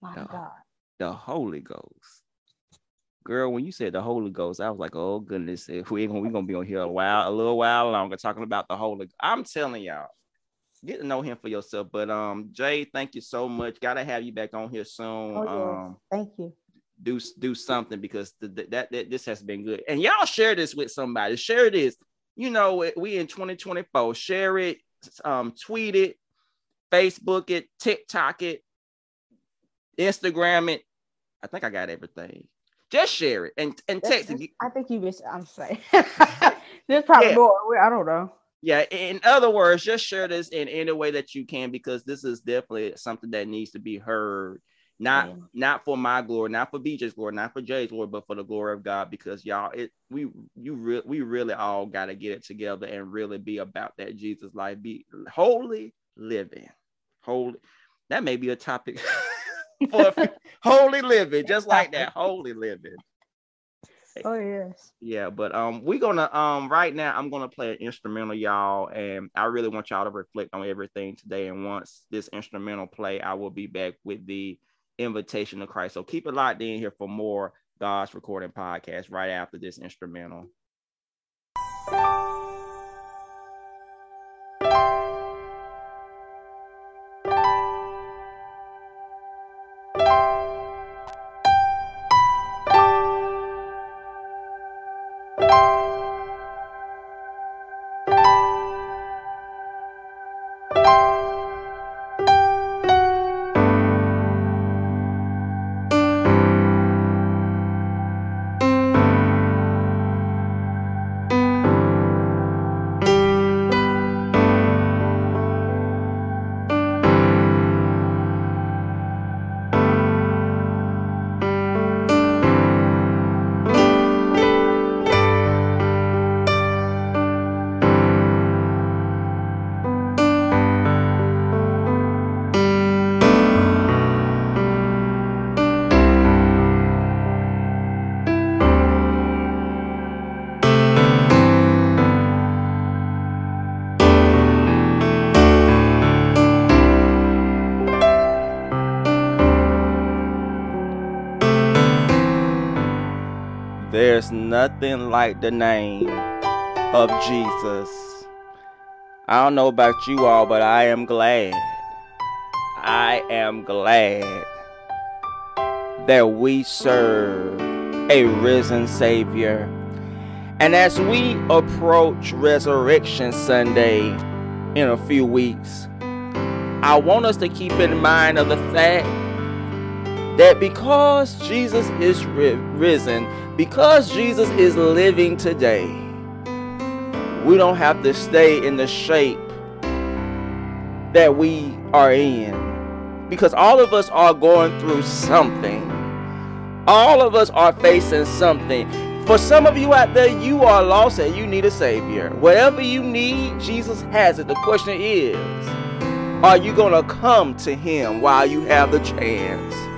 My the, God. The Holy Ghost girl, when you said the Holy Ghost, I was like, oh goodness, if we gonna we gonna be on here a while, a little while longer, talking about the Holy. I'm telling y'all, get to know him for yourself. But um, Jay, thank you so much. Gotta have you back on here soon. Oh. Um, thank you. Do do something because that, that this has been good, and y'all share this with somebody. Share this. You know, we in 2024. Share it, um, tweet it, Facebook it, TikTok it, Instagram it. I think I got everything. Just share it and, and text it. I think you missed. I'm saying there's probably yeah. more. I don't know. Yeah. In other words, just share this in any way that you can because this is definitely something that needs to be heard. Not yeah. not for my glory, not for Be'Jay's glory, not for Jay's glory, but for the glory of God. Because y'all, it we you re- we really all got to get it together and really be about that Jesus life. Be holy living, holy. That may be a topic. for holy living, just like that, holy living. Oh yes. Yeah, but um, we're gonna um right now I'm gonna play an instrumental, y'all, and I really want y'all to reflect on everything today. And once this instrumental play, I will be back with the invitation to Christ. So keep it locked in here for more God's Recording Podcast right after this instrumental. There's nothing like the name of Jesus. I don't know about you all, but I am glad. I am glad that we serve a risen Savior. And as we approach Resurrection Sunday in a few weeks, I want us to keep in mind of the fact that because Jesus is risen, because Jesus is living today, we don't have to stay in the shape that we are in. Because all of us are going through something. All of us are facing something. For some of you out there, you are lost and you need a Savior. Whatever you need, Jesus has it. The question is, are you going to come to Him while you have the chance?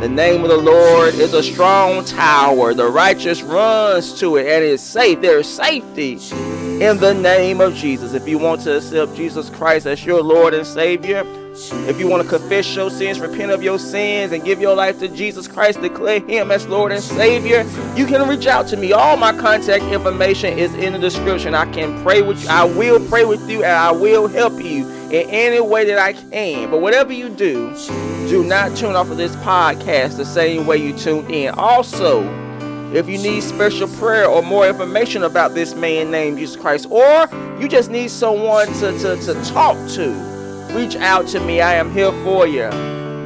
The name of the Lord is a strong tower. The righteous runs to it and is safe. There is safety in the name of Jesus. If you want to accept Jesus Christ as your Lord and Savior, if you want to confess your sins, repent of your sins, and give your life to Jesus Christ, declare Him as Lord and Savior, you can reach out to me. All my contact information is in the description. I can pray with you. I will pray with you, and I will help you in any way that I can. But whatever you do, do not tune off of this podcast the same way you tuned in. Also, if you need special prayer or more information about this man named Jesus Christ, or you just need someone to, to, to talk to, reach out to me. I am here for you.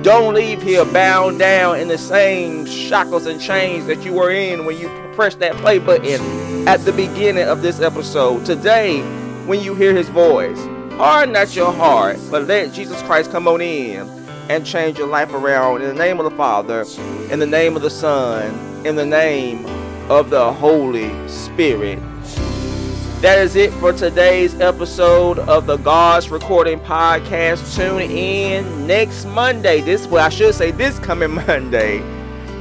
Don't leave here bound down in the same shackles and chains that you were in when you pressed that play button at the beginning of this episode. Today, when you hear his voice, harden not your heart, but let Jesus Christ come on in and change your life around in the name of the Father, in the name of the Son, in the name of the Holy Spirit. That is it for today's episode of the God's Recording Podcast. Tune in next Monday. This well, I should say this coming Monday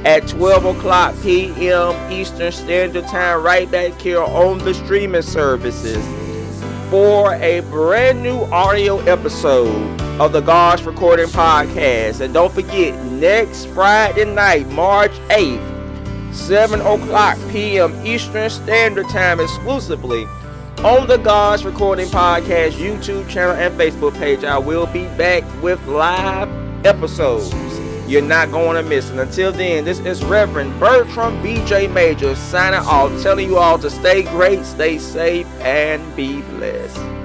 at 12 o'clock p.m. Eastern Standard Time, right back here on the streaming services for a brand new audio episode of the God's Recording Podcast. And don't forget, next Friday night, March 8th, 7 o'clock p.m. Eastern Standard Time, exclusively on the God's Recording Podcast YouTube channel and Facebook page. I will be back with live episodes. You're not going to miss it. Until then, this is Reverend Bertram Be'Jay Major signing off, telling you all to stay great, stay safe, and be blessed.